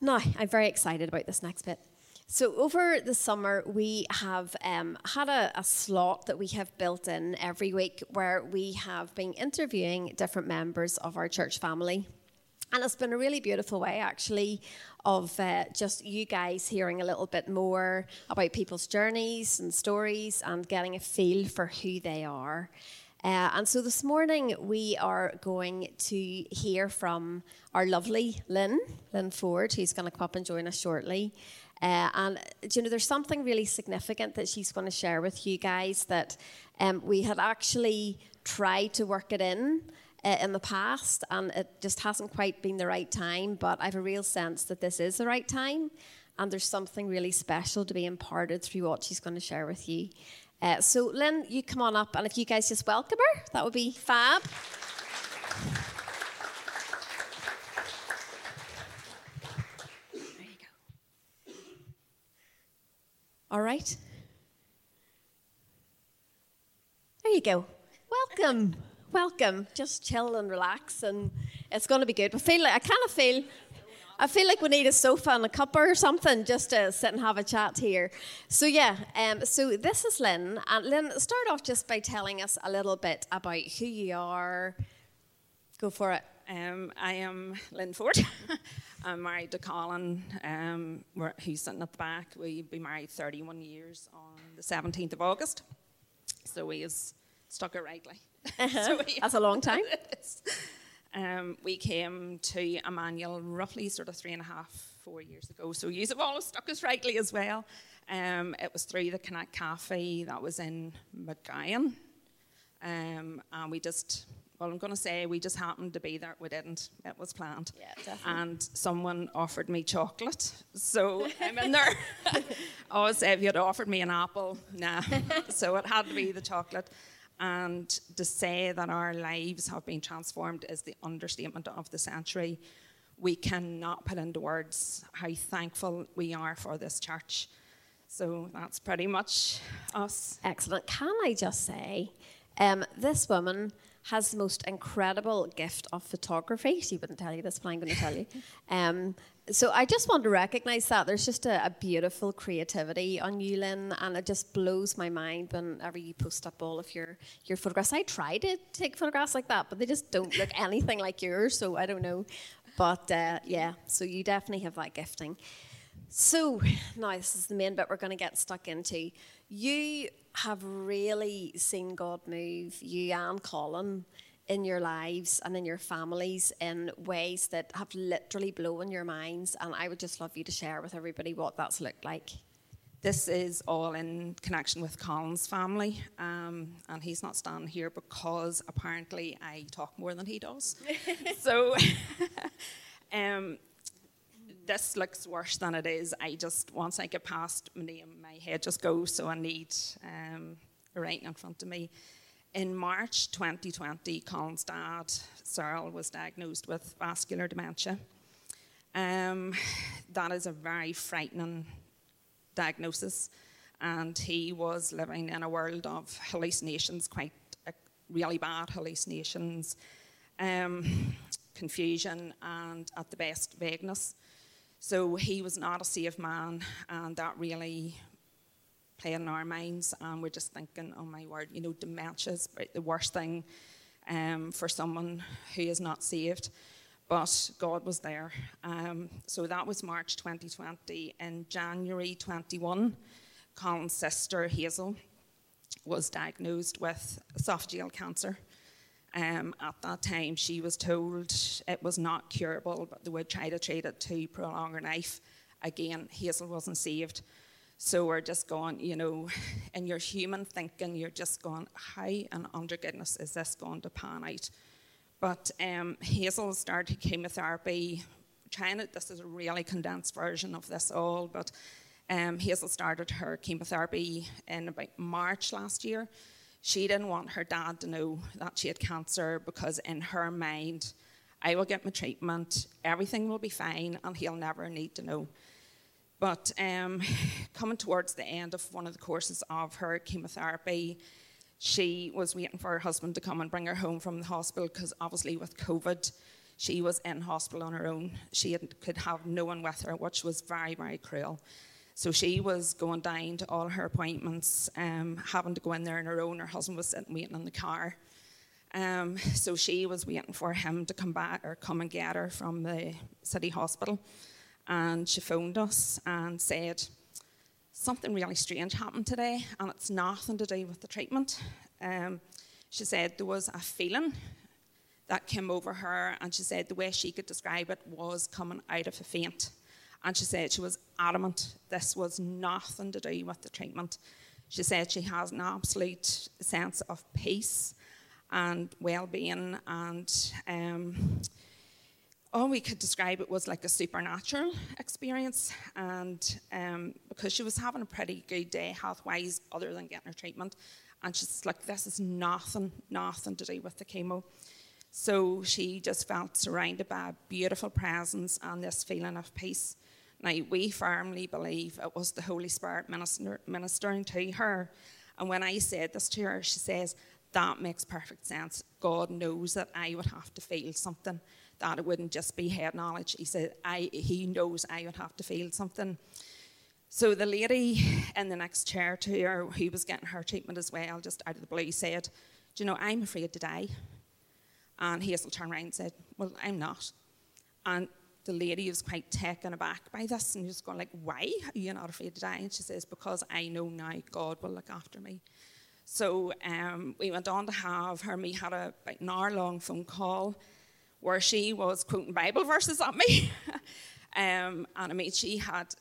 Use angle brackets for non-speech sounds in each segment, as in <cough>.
Now, I'm very excited about this next bit. So, over the summer, we have um, had a, a, slot that we have built in every week where we have been interviewing different members of our church family. And it's been a really beautiful way, actually, of uh, just you guys hearing a little bit more about people's journeys and stories and getting a feel for who they are. Uh, and so this morning we are going to hear from our lovely Lynn, Lynn Ford, who's going to come up and join us shortly. Uh, and you know, there's something really significant that she's going to share with you guys that um, we had actually tried to work it in uh, in the past, and it just hasn't quite been the right time. But I have a real sense that this is the right time, and there's something really special to be imparted through what she's going to share with you. Uh, so, Lynn, you come on up, and if you guys just welcome her, that would be fab. There you go. All right. There you go. Welcome. Welcome. Just chill and relax, and it's going to be good. I feel like I kind of feel. I feel like we need a sofa and a cuppa or something just to sit and have a chat here. So yeah, um, so this is Lynn, and Lynn, start off just by telling us a little bit about who you are. Go for it. Um, I am Lynn Ford. <laughs> I'm married to Colin, um, who's sitting at the back. We've been married 31 years on the 17th of August. So he has stuck it rightly. <laughs> Uh-huh. so That's a long time. <laughs> um, we came to Emmanuel roughly sort of three and a half, four years ago. So you have always stuck us rightly as well. Um, it was through the Connect Cafe that was in McGuyan. Um, and we just well, I'm going to say we just happened to be there. We didn't. It was planned. Yeah, definitely. And someone offered me chocolate. So I'm in there. <laughs> <laughs> I say, if you'd offered me an apple, nah. <laughs> so it had to be the chocolate. And to say that our lives have been transformed is the understatement of the century. We cannot put into words how thankful we are for this church. So that's pretty much us. Excellent. Can I just say, um, this woman has the most incredible gift of photography. She wouldn't tell you this, but I'm going to tell you. <laughs> Um, so I just want to recognise that there's just a, a, beautiful creativity on you, Lynn, and it just blows my mind whenever you post up all of your your photographs. I try to take photographs like that, but they just don't look <laughs> anything like yours. So I don't know, but uh, yeah. So you definitely have that gifting. So now this is the main bit we're going to get stuck into. You have really seen God move you and Colin in your lives and in your families in ways that have literally blown your minds. And I would just love you to share with everybody what that's looked like. This is all in connection with Colin's family, um, and he's not standing here because apparently I talk more than he does. <laughs> so, <laughs> um, this looks worse than it is. I just, once I get past my name, my head just goes, so I need um, writing in front of me. In March 2020, Colin's dad, Cyril, was diagnosed with vascular dementia. Um, that is a very frightening diagnosis, and he was living in a world of hallucinations, quite uh, really bad hallucinations, um, confusion, and at the best, vagueness. So he was not a safe man, and that really played in our minds. And we're just thinking, oh my word, you know, dementia is the worst thing um, for someone who is not saved. But God was there. Um, so that was March 2020. In January 21, Colin's sister Hazel was diagnosed with esophageal cancer. Um, at that time, she was told it was not curable, but they would try to treat it to prolong her life. Again, Hazel wasn't saved. So we're just going, you know, <laughs> in your human thinking, you're just going, how and under goodness is this going to pan out? But um, Hazel started chemotherapy. Trying this is a really condensed version of this all, but um, Hazel started her chemotherapy in about March last year she didn't want her dad to know that she had cancer because, in her mind, I will get my treatment, everything will be fine, and he'll never need to know. But um, <laughs> coming towards the end of one of the courses of her chemotherapy, she was waiting for her husband to come and bring her home from the hospital because, obviously, with COVID, She was in hospital on her own. She had, could have no one with her, which was very, very cruel. So she was going down to all her appointments, um, having to go in there on her own. Her husband was sitting waiting in the car. Um, so she was waiting for him to come back or come and get her from the city hospital. And she phoned us and said, Something really strange happened today, and it's nothing to do with the treatment. Um, she said there was a feeling that came over her, and she said the way she could describe it was coming out of a faint. And she said she was adamant this was nothing to do with the treatment. She said she has an absolute sense of peace and well-being and um, all we could describe it was like a supernatural experience and um, because she was having a pretty good day health-wise other than getting her treatment and she's like this is nothing nothing to do with the chemo. So she just felt surrounded by a beautiful presence and this feeling of peace. Now we firmly believe it was the holy spirit minister, ministering to her. And when i said this to her she says that makes perfect sense. God knows that I would have to feel something, that it wouldn't just be head knowledge. He said, I, He knows I would have to feel something. So the lady in the next chair to her, who was getting her treatment as well, just out of the blue, said, Do you know, I'm afraid to die. And Hazel turned around and said, Well, I'm not. And the lady was quite taken aback by this and was going like, Why are you not afraid to die? And she says, Because I know now God will look after me. So um, we went on to have her, we had a, an hour long phone call where she was quoting Bible verses at me. <laughs> um, and I mean, she had,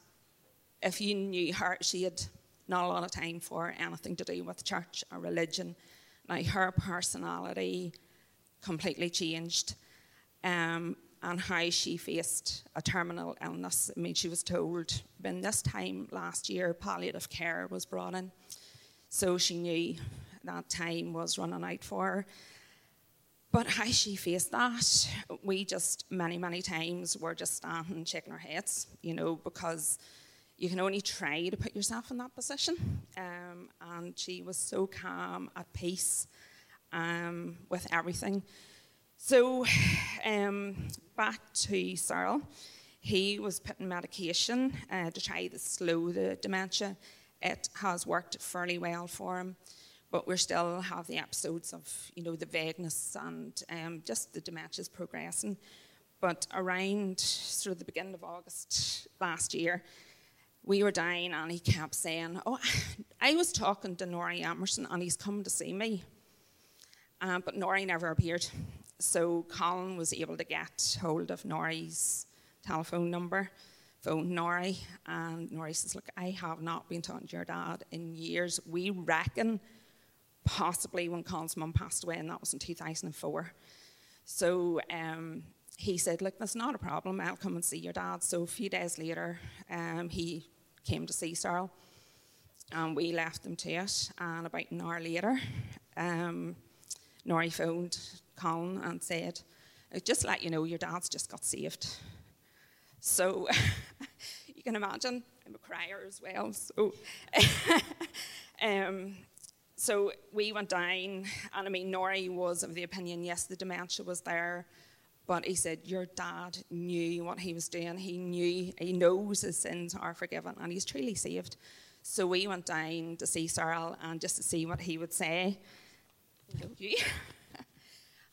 if you knew her, she had not a lot of time for anything to do with church or religion. Now, her personality completely changed. Um, and how she faced a terminal illness. I mean, she was told when this time last year, palliative care was brought in. So she knew that time was running out for her. But <laughs> how she faced that, we just many, many times were just standing shaking our heads, you know, because you can only try to put yourself in that position. Um, and she was so calm, at peace um, with everything. So, um, back to Cyril. He was putting medication uh, to try to slow the dementia it has worked fairly well for him. But we still have the episodes of, you know, the vagueness and um, just the dementia's progressing. But around sort of the beginning of August last year, we were dying and he kept saying, Oh, <laughs> I was talking to Norrie Emerson and he's come to see me. Um, but Norrie never appeared. So Colin was able to get hold of Norrie's telephone number phoned Norrie, and Norrie says, Look, I have not been talking to your dad in years. We reckon possibly when Colin's mum passed away, and that was in 2004. So um, he said, Look, that's not a problem. I'll come and see your dad. So a few days later, um, he came to see Cyril, and we left them to it. And about an hour later, um, phoned Colin and said, Just let you know, your dad's just got saved. So <laughs> you can imagine I'm a crier as well. So, <laughs> um, so we went down, and I mean, Norrie was of the opinion, yes, the dementia was there, but he said, Your dad knew what he was doing. He knew, he knows his sins are forgiven, and he's truly saved. So we went down to see Cyril and just to see what he would say. <laughs>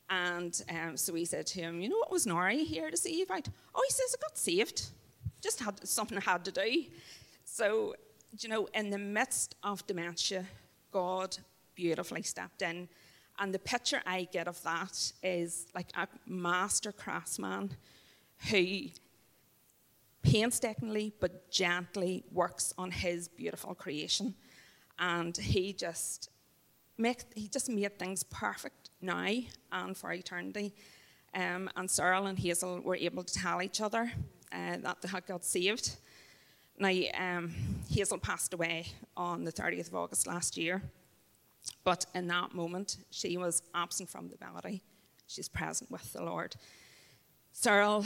And um, so we said to him, You know what was Norrie here to see you about? Oh, he says, I got saved. Just had something I had to do. So, you know, in the midst of dementia, God beautifully stepped in. And the picture I get of that is like a master craftsman who painstakingly but gently works on his beautiful creation. And he just make, he just made things perfect now and for eternity. Um, and Cyril and Hazel were able to tell each other uh, that they had got saved. Now, um, Hazel passed away on the 30th of August last year, but in that moment, she was absent from the body. She's present with the Lord. Cyril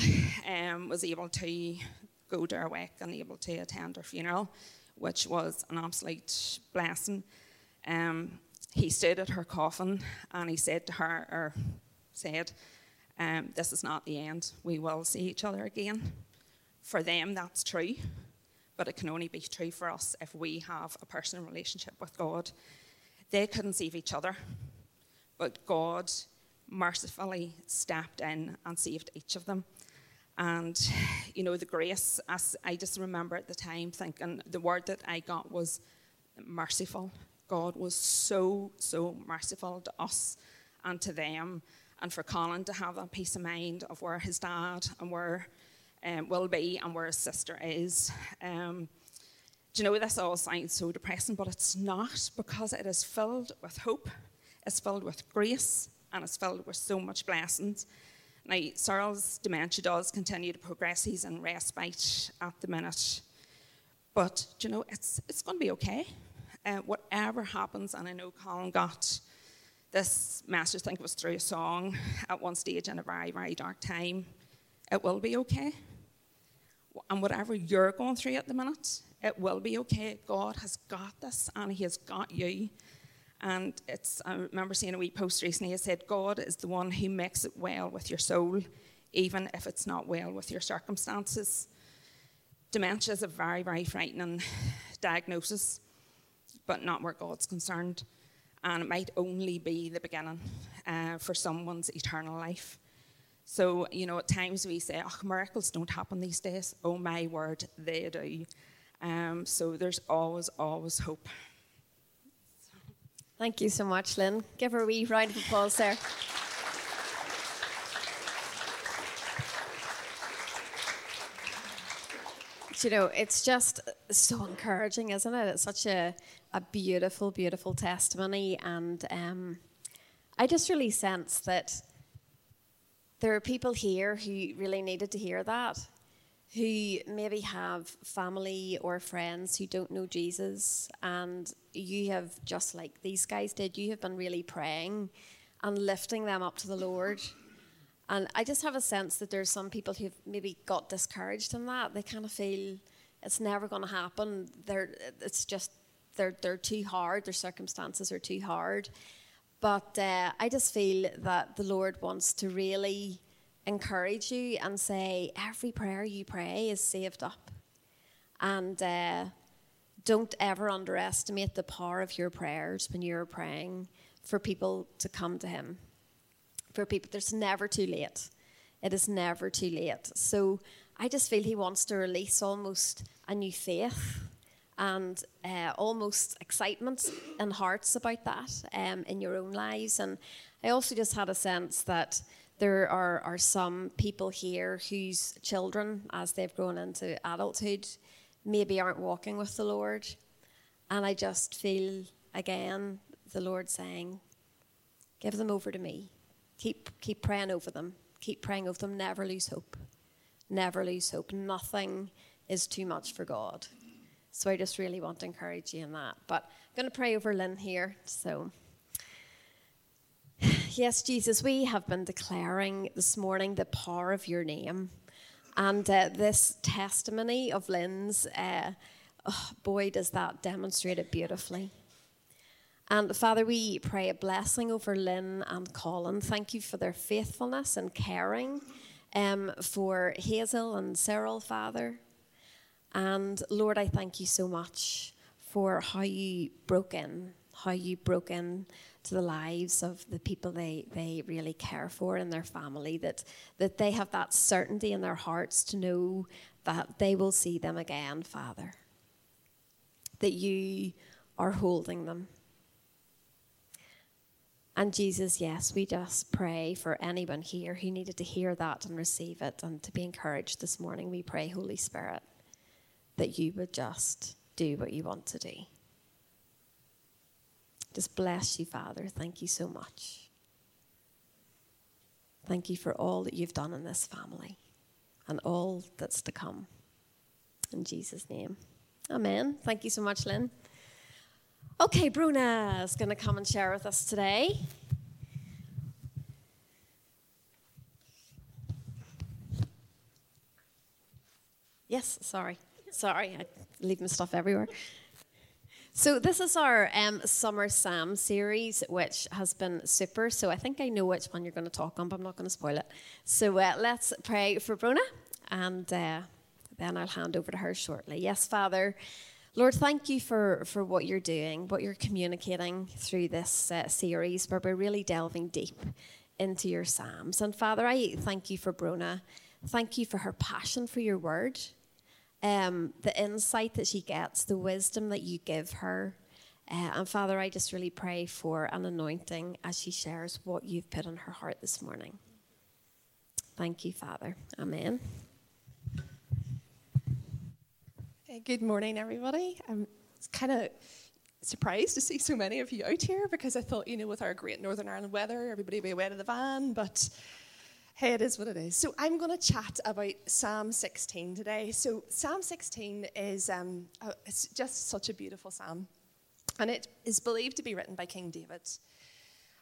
um, was able to go to her wake and able to attend her funeral, which was an absolute blessing. Um, he stood at her coffin and he said to her, or said, Um, this is not the end. We will see each other again. For them, that's true, but it can only be true for us if we have a personal relationship with God. They couldn't save each other, but God mercifully stepped in and saved each of them. And, you know, the grace, as I just remember at the time thinking the word that I got was merciful. God was so, so merciful to us and to them. And for Colin to have that peace of mind of where his dad and where um, will be and where his sister is. Um, do you know, this all sounds so depressing, but it's not because it is filled with hope, it's filled with grace, and it's filled with so much blessings. Now, Cyril's dementia does continue to progress. He's in respite at the minute. But, do you know, it's, it's going to be okay. Uh, whatever happens, and I know Colin got this message, I think it was through a song at one stage in a very, very dark time. It will be okay. And whatever you're going through at the minute, it will be okay. God has got this, and He has got you. And it's, I remember seeing a wee post recently. It said, God is the one who makes it well with your soul, even if it's not well with your circumstances. Dementia is a very, very frightening diagnosis, but not where God's concerned. And it might only be the beginning uh, for someone's eternal life. So, you know, at times we say, oh, miracles don't happen these days. Oh, my word, they do. Um, so there's always, always hope. Thank you so much, Lynn. Give her a wee round of applause there. you know, it's just so encouraging, isn't it? It's such a, a beautiful, beautiful testimony. And um, I just really sense that there are people here who really needed to hear that who maybe have family or friends who don't know Jesus, and you have, just like these guys did, you have been really praying and lifting them up to the Lord. And I just have a sense that there's some people who've maybe got discouraged in that. They kind of feel it's never going to happen. They're, it's just, they're, they're too hard, their circumstances are too hard. But uh, I just feel that the Lord wants to really encourage you and say every prayer you pray is saved up. And uh, don't ever underestimate the power of your prayers when you're praying for people to come to Him. For people, there's never too late. It is never too late. So I just feel He wants to release almost a new faith and uh, almost excitement in hearts about that um, in your own lives. And I also just had a sense that there are, are some people here whose children, as they've grown into adulthood, maybe aren't walking with the Lord. And I just feel, again, the Lord saying, Give them over to me. Keep, keep praying over them. Keep praying over them. Never lose hope. Never lose hope. Nothing is too much for God. So I just really want to encourage you in that. But I'm going to pray over Lynn here. So. <sighs> Yes, Jesus, we have been declaring this morning the power of your name. And uh, this testimony of Lynn's, uh, oh, boy, does that demonstrate it beautifully. And Father, we pray a blessing over Lynn and Colin. Thank you for their faithfulness and caring um, for Hazel and Cyril, Father. And Lord, I thank you so much for how you broke in, how you broke in to the lives of the people they, they really care for in their family, that, that they have that certainty in their hearts to know that they will see them again, Father. That you are holding them. And Jesus, yes, we just pray for anyone here who needed to hear that and receive it and to be encouraged this morning. We pray, Holy Spirit, that you would just do what you want to do. Just bless you, Father. Thank you so much. Thank you for all that you've done in this family and all that's to come. In Jesus' name. Amen. Thank you so much, Lynn. Okay, Brona is going to come and share with us today. Yes, sorry. Sorry, I leave my stuff everywhere. So this is our um, summer Psalm series, which has been super. So I think I know which one you're going to talk on, but I'm not going to spoil it. So uh, let's pray for Brona, and uh, then I'll hand over to her shortly. Yes, Father. Lord, thank you for, for what you're doing, what you're communicating through this uh, series, where we're really delving deep into your Psalms. And Father, I thank you for Brona. Thank you for her passion for your word um, the insight that she gets, the wisdom that you give her. Uh, and Father, I just really pray for an anointing as she shares what you've put on her heart this morning. Thank you, Father. Amen. Good morning, everybody. I'm kind of surprised to see so many of you out here because I thought, you know, with our great Northern Ireland weather, everybody would be away to the van, but Hey, it is what it is. So I'm going to chat about Psalm 16 today. So Psalm 16 is um, it's just such a beautiful psalm, and it is believed to be written by King David.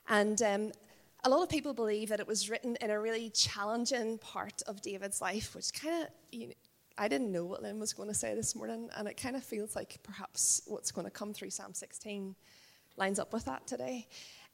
And um, a lot of people believe that it was written in a really challenging part of David's life, which kind of you know, I didn't know what Lynn was going to say this morning, and it kind of feels like perhaps what's going to come through Psalm 16 lines up with that today.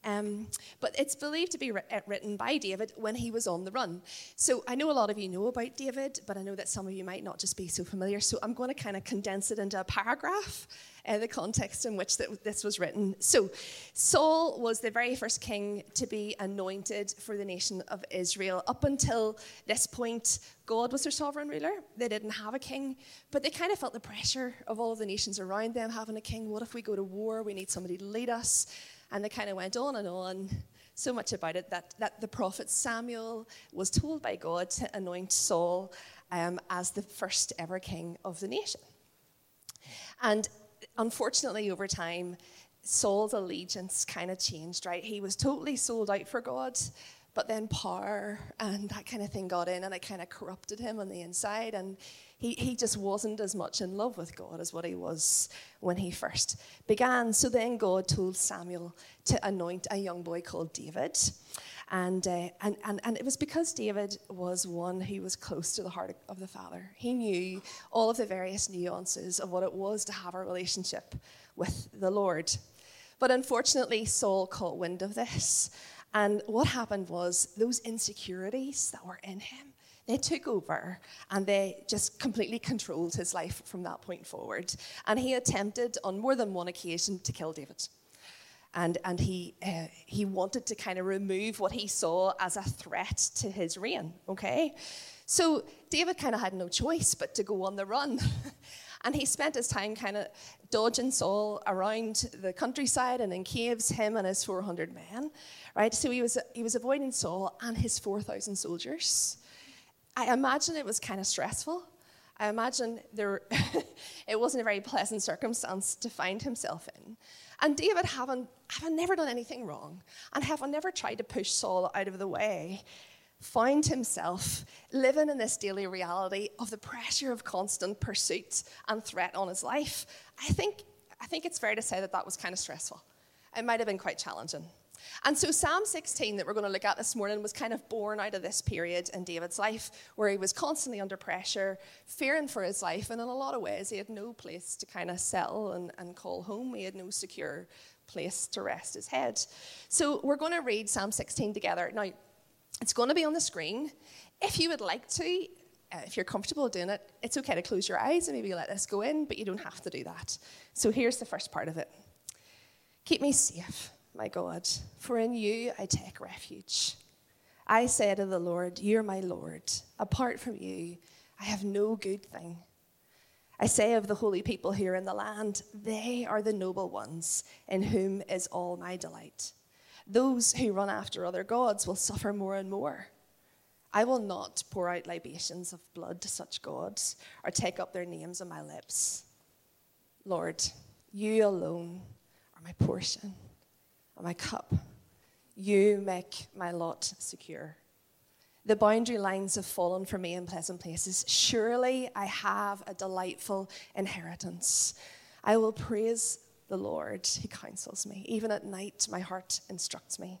Um, but it's believed to be uh, written by David when he was on the run. So I know a lot of you know about David, but I know that some of you might not just be so familiar. So I'm going to kind of condense it into a paragraph, uh, the context in which this was written. So Saul was the very first king to be anointed for the nation of Israel. Up until this point, God was their sovereign ruler. They didn't have a king, but they kind of felt the pressure of all of the nations around them having a king. What if we go to war? We need somebody to lead us. And they kind of went on and on, so much about it that, that the prophet Samuel was told by God to anoint Saul um, as the first ever king of the nation. And unfortunately, over time, Saul's allegiance kind of changed, right? He was totally sold out for God, but then power and that kind of thing got in and it kind of corrupted him on the inside. And he, he just wasn't as much in love with God as what he was when he first began. So then God told Samuel to anoint a young boy called David. And, uh, and, and, and it was because David was one who was close to the heart of the Father. He knew all of the various nuances of what it was to have a relationship with the Lord. But unfortunately, Saul caught wind of this. And what happened was those insecurities that were in him they took over and they just completely controlled his life from that point forward. And he attempted on more than one occasion to kill David. And, and he, uh, he wanted to kind of remove what he saw as a threat to his reign, okay? So David kind of had no choice but to go on the run. <laughs> and he spent his time kind of dodging Saul around the countryside and in caves, him and his 400 men, right? So he was, he was avoiding Saul and his 4,000 soldiers. I imagine it was kind of stressful. I imagine there, <laughs> it wasn't a very pleasant circumstance to find himself in. And David, having, having never done anything wrong, and having never tried to push Saul out of the way, found himself living in this daily reality of the pressure of constant pursuit and threat on his life. I think, I think it's fair to say that that was kind of stressful. It might have been quite challenging. And so Psalm 16 that we're going to look at this morning was kind of born out of this period in David's life where he was constantly under pressure, fearing for his life, and in a lot of ways he had no place to kind of settle and, and call home. He had no secure place to rest his head. So we're going to read Psalm 16 together. Now, it's going to be on the screen. If you would like to, uh, if you're comfortable doing it, it's okay to close your eyes and maybe let this go in, but you don't have to do that. So here's the first part of it Keep me safe my God, for in you I take refuge. I say to the Lord, You're my Lord. Apart from you, I have no good thing. I say of the holy people here in the land, they are the noble ones in whom is all my delight. Those who run after other gods will suffer more and more. I will not pour out libations of blood to such gods or take up their names on my lips. Lord, you alone are my portion my cup. You make my lot secure. The boundary lines have fallen for me in pleasant places. Surely I have a delightful inheritance. I will praise the Lord. He counsels me. Even at night, my heart instructs me.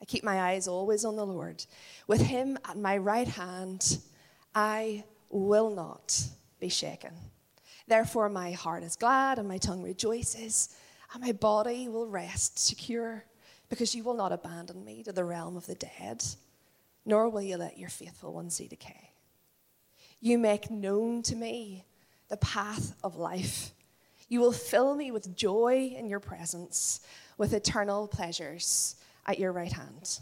I keep my eyes always on the Lord. With him at my right hand, I will not be shaken. Therefore, my heart is glad and my tongue rejoices, and my body will rest secure, because you will not abandon me to the realm of the dead, nor will you let your faithful one see decay. You make known to me the path of life. You will fill me with joy in your presence, with eternal pleasures at your right hand.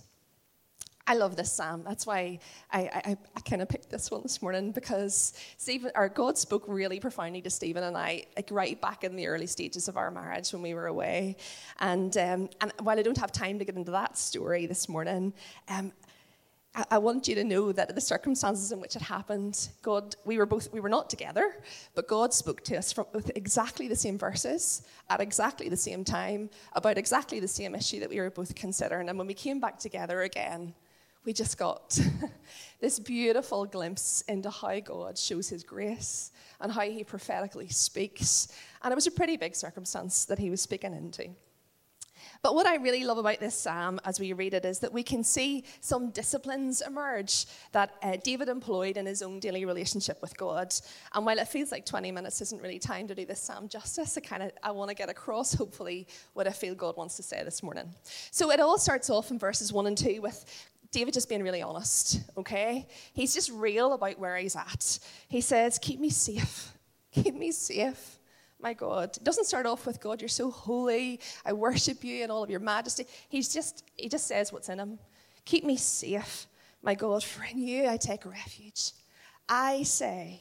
I love this psalm. That's why I, I, I kind of picked this one this morning because Stephen, or God spoke really profoundly to Stephen and I, like right back in the early stages of our marriage when we were away. And, um, and while I don't have time to get into that story this morning, um, I want you to know that the circumstances in which it happened, God, we were both, we were not together, but God spoke to us from, with exactly the same verses at exactly the same time about exactly the same issue that we were both considering. And when we came back together again, we just got <laughs> this beautiful glimpse into how God shows his grace and how he prophetically speaks. And it was a pretty big circumstance that he was speaking into. But what I really love about this psalm as we read it is that we can see some disciplines emerge that uh, David employed in his own daily relationship with God. And while it feels like 20 minutes isn't really time to do this psalm justice, I kind of I want to get across hopefully what I feel God wants to say this morning. So it all starts off in verses 1 and 2 with David just being really honest, okay? He's just real about where he's at. He says, Keep me safe. Keep me safe. My God. It doesn't start off with God, you're so holy. I worship you and all of your majesty. He's just, he just says what's in him. Keep me safe, my God, for in you I take refuge. I say,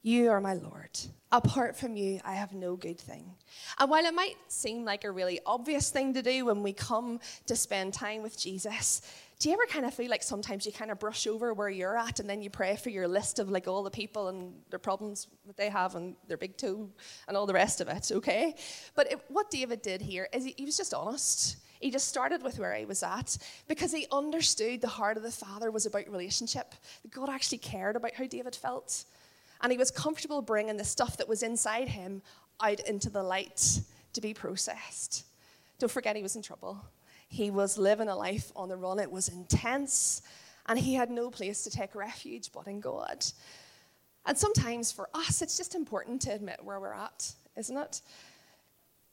you are my Lord. Apart from you, I have no good thing. And while it might seem like a really obvious thing to do when we come to spend time with Jesus, do you ever kind of feel like sometimes you kind of brush over where you're at and then you pray for your list of like all the people and their problems that they have and their big toe and all the rest of it, okay? But it, what David did here is he, he was just honest. He just started with where he was at because he understood the heart of the Father was about relationship. God actually cared about how David felt. And he was comfortable bringing the stuff that was inside him out into the light to be processed. Don't forget, he was in trouble. He was living a life on the run. It was intense, and he had no place to take refuge but in God. And sometimes for us, it's just important to admit where we're at, isn't it?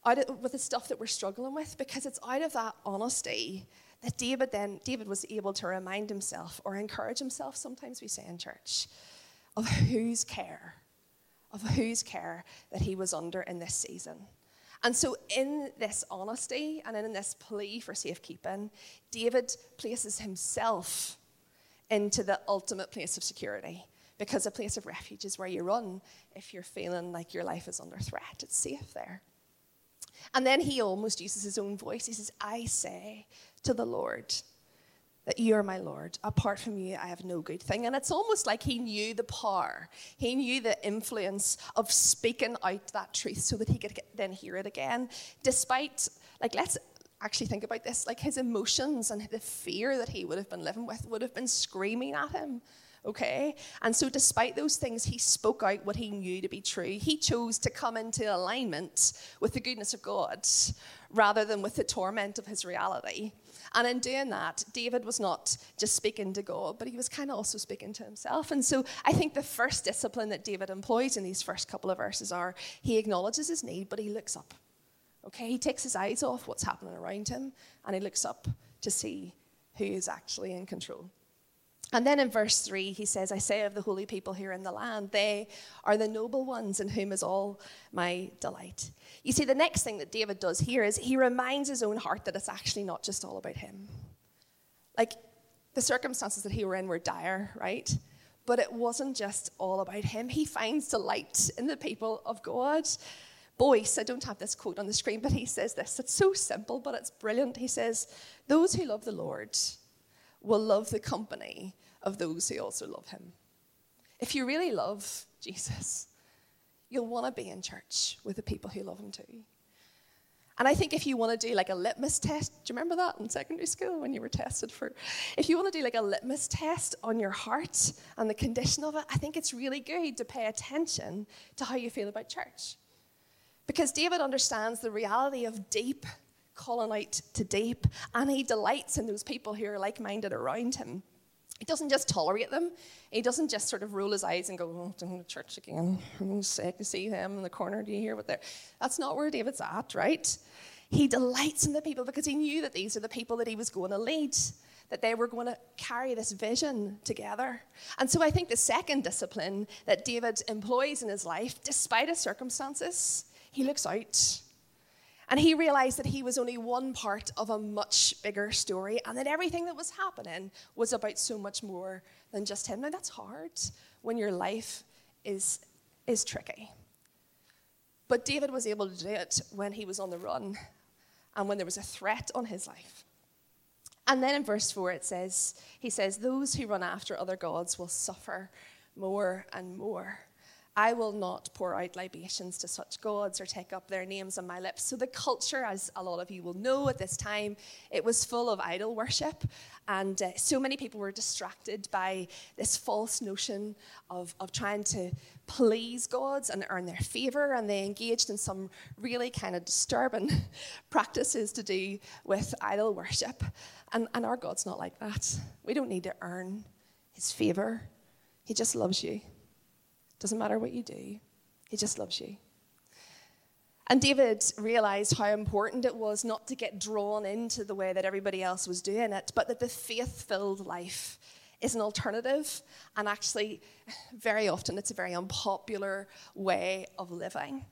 Out with the stuff that we're struggling with, because it's out of that honesty that David then David was able to remind himself or encourage himself. Sometimes we say in church of whose care, of whose care that he was under in this season. And so, in this honesty and in this plea for safekeeping, David places himself into the ultimate place of security because a place of refuge is where you run if you're feeling like your life is under threat. It's safe there. And then he almost uses his own voice. He says, I say to the Lord, that you are my Lord. Apart from you, I have no good thing. And it's almost like he knew the power, he knew the influence of speaking out that truth so that he could then hear it again. Despite, like, let's actually think about this like, his emotions and the fear that he would have been living with would have been screaming at him. Okay? And so, despite those things, he spoke out what he knew to be true. He chose to come into alignment with the goodness of God rather than with the torment of his reality. And in doing that, David was not just speaking to God, but he was kind of also speaking to himself. And so I think the first discipline that David employs in these first couple of verses are he acknowledges his need, but he looks up. Okay, he takes his eyes off what's happening around him and he looks up to see who is actually in control. And then in verse 3, he says, I say of the holy people here in the land, they are the noble ones in whom is all my delight. You see, the next thing that David does here is he reminds his own heart that it's actually not just all about him. Like, the circumstances that he were in were dire, right? But it wasn't just all about him. He finds delight in the people of God. Boice, I don't have this quote on the screen, but he says this. It's so simple, but it's brilliant. He says, Those who love the Lord will love the company of those who also love him. If you really love Jesus, you'll want to be in church with the people who love him too. And I think if you want to do like a litmus test, do you remember that in secondary school when you were tested for? If you want to do like a litmus test on your heart and the condition of it, I think it's really good to pay attention to how you feel about church. Because David understands the reality of deep calling out to deep, and he delights in those people who are like minded around him. He doesn't just tolerate them. He doesn't just sort of roll his eyes and go, oh, to church again. I'm sick to see them in the corner. Do you hear what they're... That's not where David's at, right? He delights in the people because he knew that these are the people that he was going to lead, that they were going to carry this vision together. And so I think the second discipline that David employs in his life, despite his circumstances, he looks out. And he realized that he was only one part of a much bigger story and that everything that was happening was about so much more than just him. Now, that's hard when your life is, is tricky. But David was able to do it when he was on the run and when there was a threat on his life. And then in verse 4, it says, He says, Those who run after other gods will suffer more and more. I will not pour out libations to such gods or take up their names on my lips. So, the culture, as a lot of you will know at this time, it was full of idol worship. And uh, so many people were distracted by this false notion of, of trying to please gods and earn their favor. And they engaged in some really kind of disturbing <laughs> practices to do with idol worship. And, and our God's not like that. We don't need to earn his favor, he just loves you. Doesn't matter what you do, He just loves you. And David realized how important it was not to get drawn into the way that everybody else was doing it, but that the faith filled life is an alternative. And actually, very often, it's a very unpopular way of living.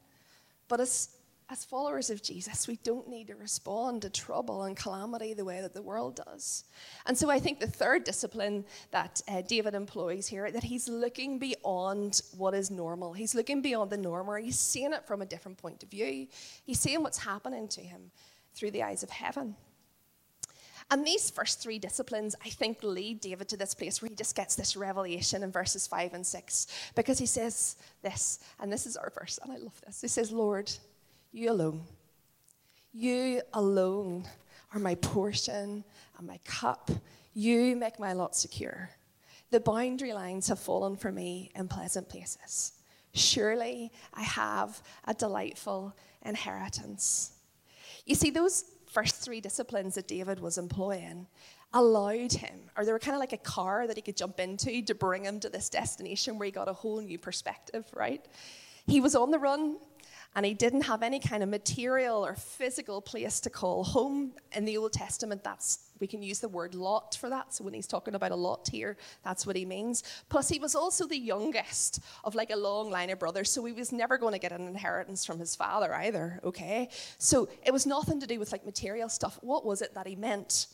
But as as followers of Jesus, we don't need to respond to trouble and calamity the way that the world does. And so I think the third discipline that uh, David employs here, that he's looking beyond what is normal. He's looking beyond the norm, or he's seeing it from a different point of view. He's seeing what's happening to him through the eyes of heaven. And these first three disciplines, I think, lead David to this place where he just gets this revelation in verses five and six, because he says this, and this is our verse, and I love this. He says, Lord, you alone. You alone are my portion and my cup. You make my lot secure. The boundary lines have fallen for me in pleasant places. Surely I have a delightful inheritance. You see, those first three disciplines that David was employing allowed him, or they were kind of like a car that he could jump into to bring him to this destination where he got a whole new perspective, right? He was on the run, and he didn't have any kind of material or physical place to call home. In the Old Testament, that's we can use the word lot for that. So when he's talking about a lot here, that's what he means. Plus, he was also the youngest of like a long line of brothers, so he was never going to get an inheritance from his father either. Okay, so it was nothing to do with like material stuff. What was it that he meant?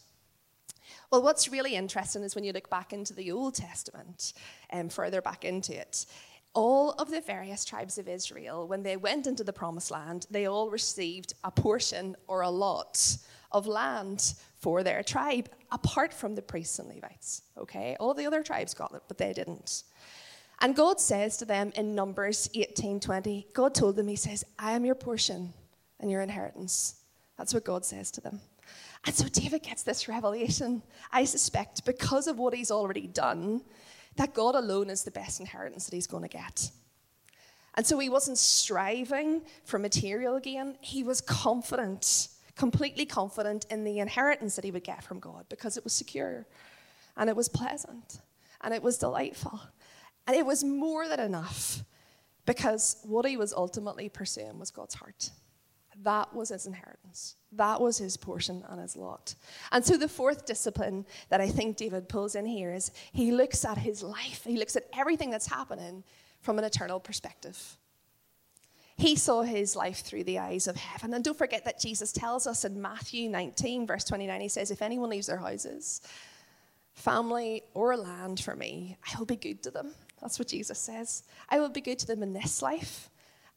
Well, what's really interesting is when you look back into the Old Testament and um, further back into it, all of the various tribes of Israel, when they went into the promised land, they all received a portion or a lot of land for their tribe, apart from the priests and Levites. Okay? All the other tribes got it, but they didn't. And God says to them in Numbers 18:20, God told them, He says, I am your portion and your inheritance. That's what God says to them. And so David gets this revelation, I suspect, because of what he's already done that God alone is the best inheritance that he's going to get. And so he wasn't striving for material gain, he was confident, completely confident in the inheritance that he would get from God because it was secure and it was pleasant and it was delightful. And it was more than enough because what he was ultimately pursuing was God's heart. That was his inheritance. That was his portion and his lot. And so the fourth discipline that I think David pulls in here is he looks at his life, he looks at everything that's happening from an eternal perspective. He saw his life through the eyes of heaven. And don't forget that Jesus tells us in Matthew 19, verse 29, he says, If anyone leaves their houses, family, or land for me, I will be good to them. That's what Jesus says. I will be good to them in this life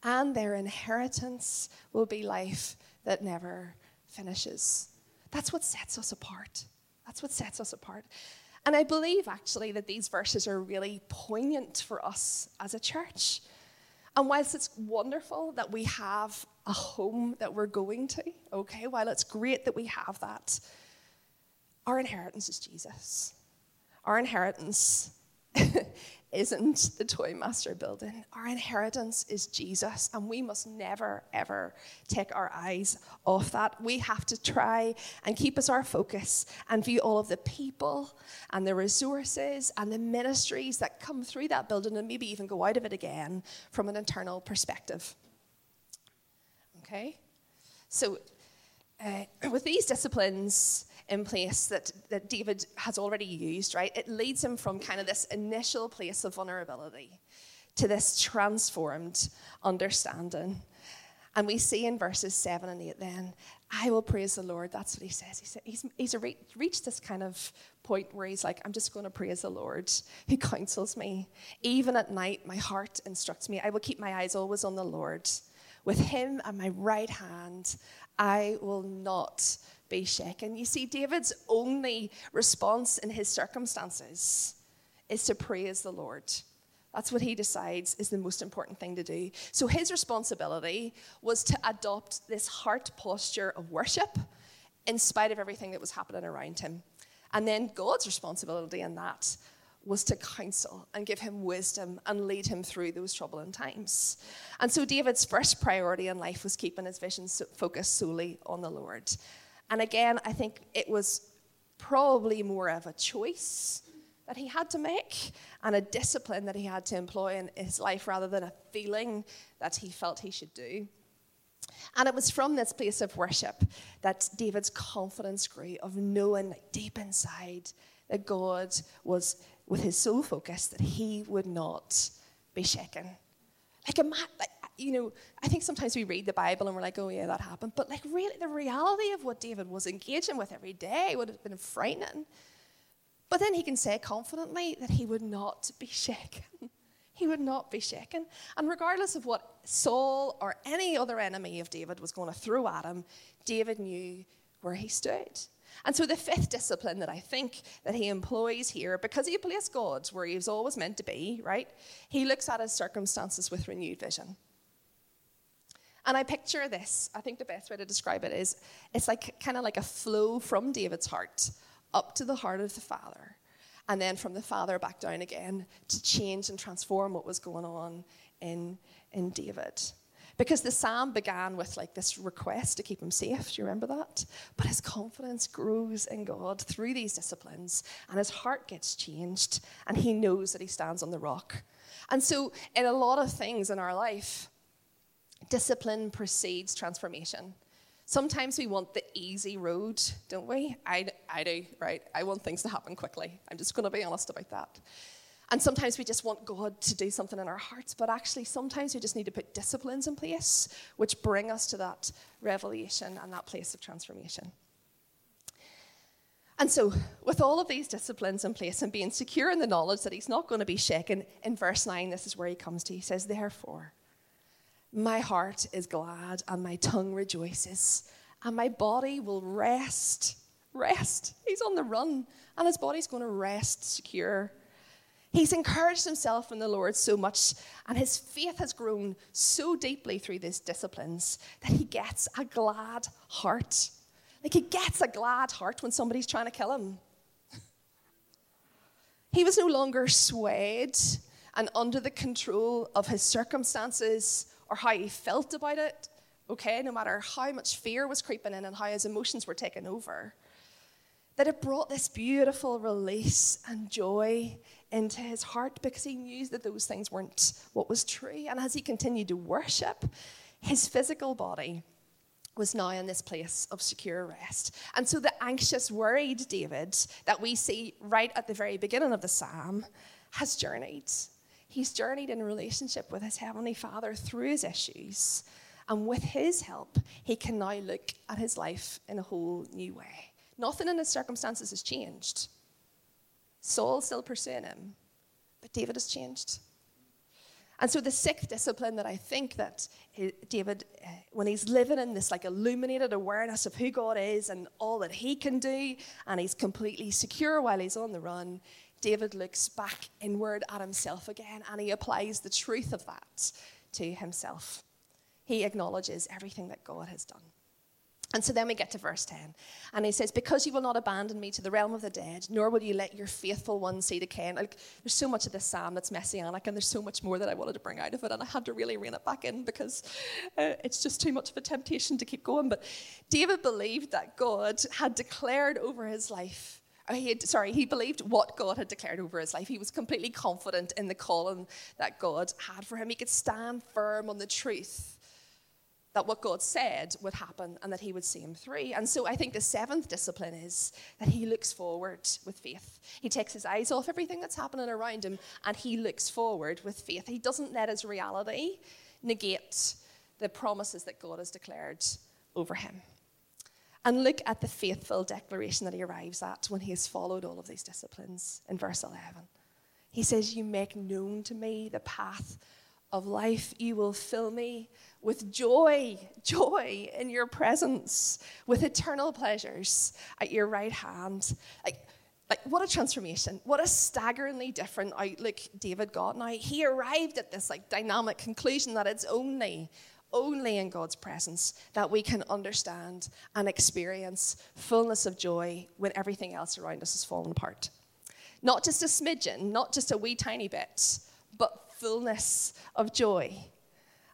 and their inheritance will be life that never finishes. That's what sets us apart. That's what sets us apart. And I believe actually that these verses are really poignant for us as a church. And whilst it's wonderful that we have a home that we're going to, okay, while it's great that we have that, our inheritance is Jesus. Our inheritance <laughs> isn't the toy master building. Our inheritance is Jesus, and we must never, ever take our eyes off that. We have to try and keep us our focus and view all of the people and the resources and the ministries that come through that building and maybe even go out of it again from an internal perspective. Okay? So, uh, <clears throat> with these disciplines, in place that, that David has already used, right? It leads him from kind of this initial place of vulnerability to this transformed understanding. And we see in verses 7 and 8 then, I will praise the Lord. That's what he says. He said, he's, he's re- reached this kind of point where he's like, I'm just going to praise the Lord who counsels me. Even at night, my heart instructs me. I will keep my eyes always on the Lord. With him at my right hand, I will not be shaken. You see, David's only response in his circumstances is to praise the Lord. That's what he decides is the most important thing to do. So his responsibility was to adopt this heart posture of worship in spite of everything that was happening around him. And then God's responsibility in that was to counsel and give him wisdom and lead him through those troubling times. And so David's first priority in life was keeping his vision focused solely on the Lord. And again, I think it was probably more of a choice that he had to make and a discipline that he had to employ in his life rather than a feeling that he felt he should do. And it was from this place of worship that David's confidence grew of knowing deep inside that God was with his sole focus, that he would not be shaken. Like, a, like you know, I think sometimes we read the Bible and we're like, oh, yeah, that happened. But, like, really, the reality of what David was engaging with every day would have been frightening. But then he can say confidently that he would not be shaken. <laughs> he would not be shaken. And regardless of what Saul or any other enemy of David was going to throw at him, David knew where he stood. And so the fifth discipline that I think that he employs here, because he placed God where he was always meant to be, right? He looks at his circumstances with renewed vision. And I picture this, I think the best way to describe it is it's like kind of like a flow from David's heart up to the heart of the Father, and then from the Father back down again to change and transform what was going on in, in David. Because the psalm began with like this request to keep him safe. Do you remember that? But his confidence grows in God through these disciplines, and his heart gets changed, and he knows that he stands on the rock. And so, in a lot of things in our life, discipline precedes transformation. Sometimes we want the easy road, don't we? I, I do, right? I want things to happen quickly. I'm just going to be honest about that. And sometimes we just want God to do something in our hearts, but actually, sometimes we just need to put disciplines in place which bring us to that revelation and that place of transformation. And so, with all of these disciplines in place and being secure in the knowledge that he's not going to be shaken, in verse 9, this is where he comes to. He says, Therefore, my heart is glad and my tongue rejoices, and my body will rest. Rest. He's on the run, and his body's going to rest secure. He's encouraged himself in the Lord so much, and his faith has grown so deeply through these disciplines that he gets a glad heart. Like he gets a glad heart when somebody's trying to kill him. He was no longer swayed and under the control of his circumstances or how he felt about it, okay, no matter how much fear was creeping in and how his emotions were taking over, that it brought this beautiful release and joy into his heart because he knew that those things weren't what was true. And as he continued to worship, his physical body was now in this place of secure rest. And so the anxious, worried David that we see right at the very beginning of the psalm has journeyed. He's journeyed in relationship with his Heavenly Father through his issues. And with his help, he can now look at his life in a whole new way. Nothing in his circumstances has changed. Saul's still pursuing him, but David has changed. And so the sixth discipline that I think that David, uh, when he's living in this like illuminated awareness of who God is and all that he can do, and he's completely secure while he's on the run, David looks back inward at himself again and he applies the truth of that to himself. He acknowledges everything that God has done. And so then we get to verse 10. And he says, Because you will not abandon me to the realm of the dead, nor will you let your faithful one see decay. Like, there's so much of this psalm that's messianic, and there's so much more that I wanted to bring out of it. And I had to really rein it back in because uh, it's just too much of a temptation to keep going. But David believed that God had declared over his life. Uh, he had, sorry, he believed what God had declared over his life. He was completely confident in the calling that God had for him. He could stand firm on the truth that what God said would happen and that he would see him through. And so I think the seventh discipline is that he looks forward with faith. He takes his eyes off everything that's happening around him and he looks forward with faith. He doesn't let his reality negate the promises that God has declared over him. And look at the faithful declaration that he arrives at when he has followed all of these disciplines in verse 11. He says, You make known to me the path of life. You will fill me with joy, joy in your presence, with eternal pleasures at your right hand. Like, like what a transformation what a staggeringly different outlook david got now he arrived at this like dynamic conclusion that it's only only in god's presence that we can understand and experience fullness of joy when everything else around us has fallen apart not just a smidgen not just a wee tiny bit but fullness of joy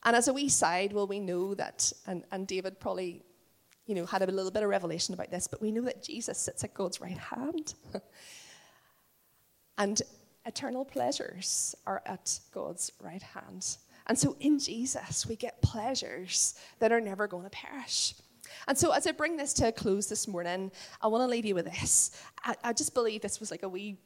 and as a wee side, well, we know that, and, and David probably, you know, had a little bit of revelation about this, but we know that Jesus sits at God's right hand. <laughs> and eternal pleasures are at God's right hand. And so in Jesus, we get pleasures that are never going to perish. And so, as I bring this to a close this morning, I want to leave you with this. I, I just believe this was like a wee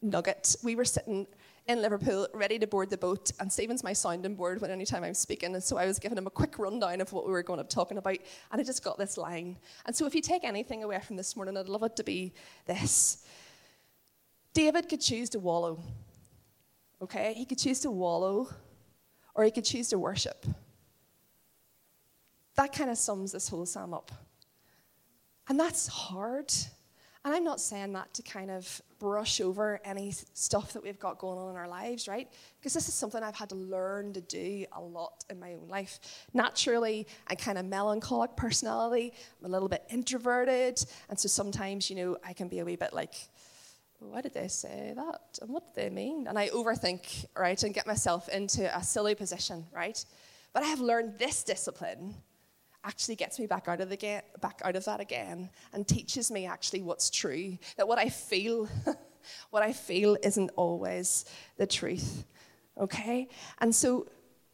nugget. We were sitting in Liverpool, ready to board the boat. And Stephen's my sounding board when anytime I'm speaking. And so I was giving him a quick rundown of what we were going to be talking about. And I just got this line. And so if you take anything away from this morning, I'd love it to be this David could choose to wallow. Okay? He could choose to wallow, or he could choose to worship. That kind of sums this whole psalm up. And that's hard. And I'm not saying that to kind of brush over any stuff that we've got going on in our lives, right? Because this is something I've had to learn to do a lot in my own life. Naturally, I'm kind of melancholic personality. I'm a little bit introverted. And so sometimes, you know, I can be a wee bit like, why did they say that? And what did they mean? And I overthink, right? And get myself into a silly position, right? But I have learned this discipline actually gets me back out of the back out of that again and teaches me actually what's true. That what I feel, <laughs> what I feel isn't always the truth. Okay? And so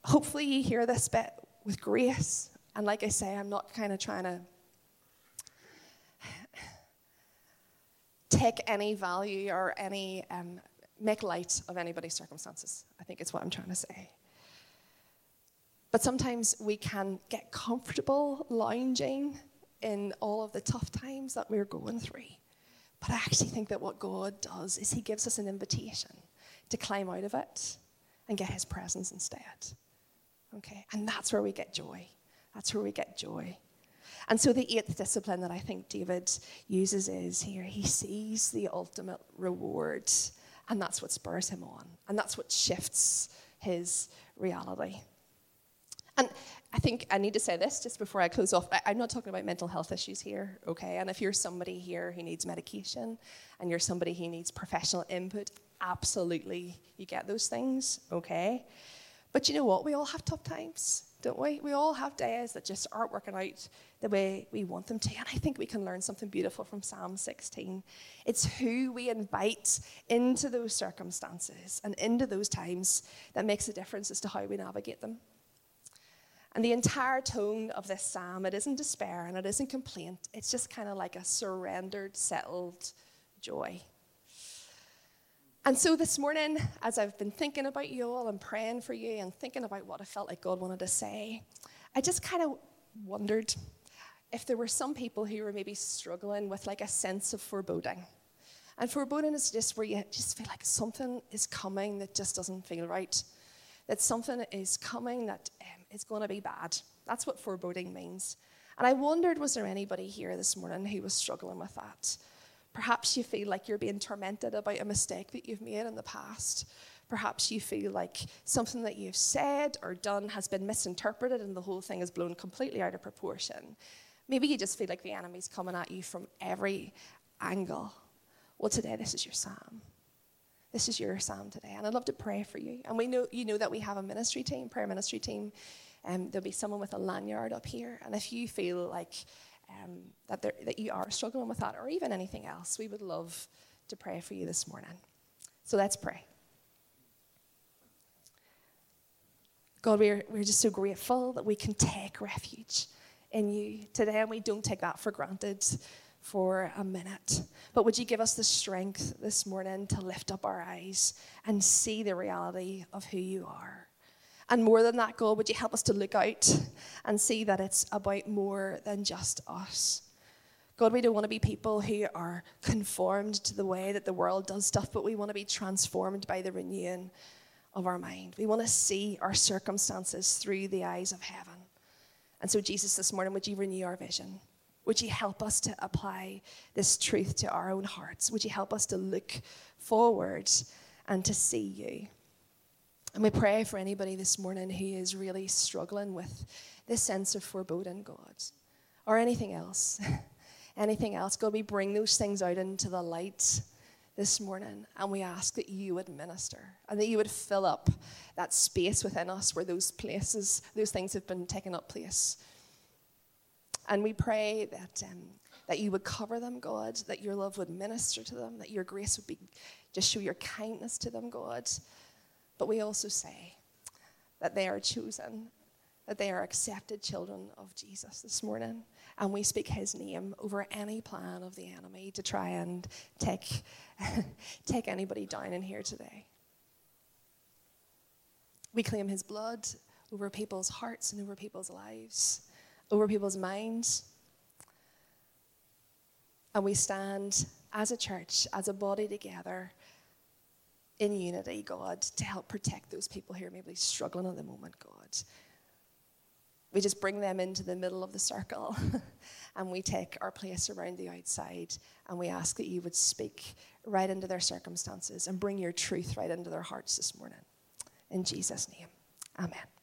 hopefully you hear this bit with grace. And like I say, I'm not kind of trying to take any value or any um, make light of anybody's circumstances. I think it's what I'm trying to say. But sometimes we can get comfortable lounging in all of the tough times that we're going through. But I actually think that what God does is He gives us an invitation to climb out of it and get His presence instead. Okay? And that's where we get joy. That's where we get joy. And so the eighth discipline that I think David uses is here he sees the ultimate reward, and that's what spurs him on, and that's what shifts his reality. And I think I need to say this just before I close off. I, am not talking about mental health issues here, okay? And if you're somebody here who needs medication and you're somebody who needs professional input, absolutely you get those things, okay? But you know what? We all have tough times, don't we? We all have days that just aren't working out the way we want them to. And I think we can learn something beautiful from Psalm 16. It's who we invite into those circumstances and into those times that makes a difference as to how we navigate them. And the entire tone of this psalm, it isn't despair and it isn't complaint. It's just kind of like a surrendered, settled joy. And so this morning, as I've been thinking about you all and praying for you and thinking about what I felt like God wanted to say, I just kind of wondered if there were some people who were maybe struggling with like a sense of foreboding. And foreboding is just where you just feel like something is coming that just doesn't feel right, that something is coming that um, it's going to be bad. That's what foreboding means. And I wondered, was there anybody here this morning who was struggling with that? Perhaps you feel like you're being tormented about a mistake that you've made in the past. Perhaps you feel like something that you've said or done has been misinterpreted and the whole thing is blown completely out of proportion. Maybe you just feel like the enemy's coming at you from every angle. Well, today, this is your psalm. This is your psalm today. And I'd love to pray for you. And we know you know that we have a ministry team, prayer ministry team. Um, there'll be someone with a lanyard up here. And if you feel like um, that, there, that you are struggling with that or even anything else, we would love to pray for you this morning. So let's pray. God, we're, we're just so grateful that we can take refuge in you today, and we don't take that for granted for a minute. But would you give us the strength this morning to lift up our eyes and see the reality of who you are? And more than that, God, would you help us to look out and see that it's about more than just us? God, we don't want to be people who are conformed to the way that the world does stuff, but we want to be transformed by the renewing of our mind. We want to see our circumstances through the eyes of heaven. And so, Jesus, this morning, would you renew our vision? Would you help us to apply this truth to our own hearts? Would you help us to look forward and to see you? And we pray for anybody this morning who is really struggling with this sense of foreboding, God, or anything else. <laughs> anything else. God, we bring those things out into the light this morning and we ask that you would minister and that you would fill up that space within us where those places, those things have been taken up place. And we pray that, um, that you would cover them, God, that your love would minister to them, that your grace would be just show your kindness to them, God. But we also say that they are chosen, that they are accepted children of Jesus this morning. And we speak his name over any plan of the enemy to try and take, <laughs> take anybody down in here today. We claim his blood over people's hearts and over people's lives over people's minds. And we stand as a church, as a body together in unity, God, to help protect those people who are maybe struggling at the moment, God. We just bring them into the middle of the circle <laughs> and we take our place around the outside and we ask that you would speak right into their circumstances and bring your truth right into their hearts this morning. In Jesus' name, amen.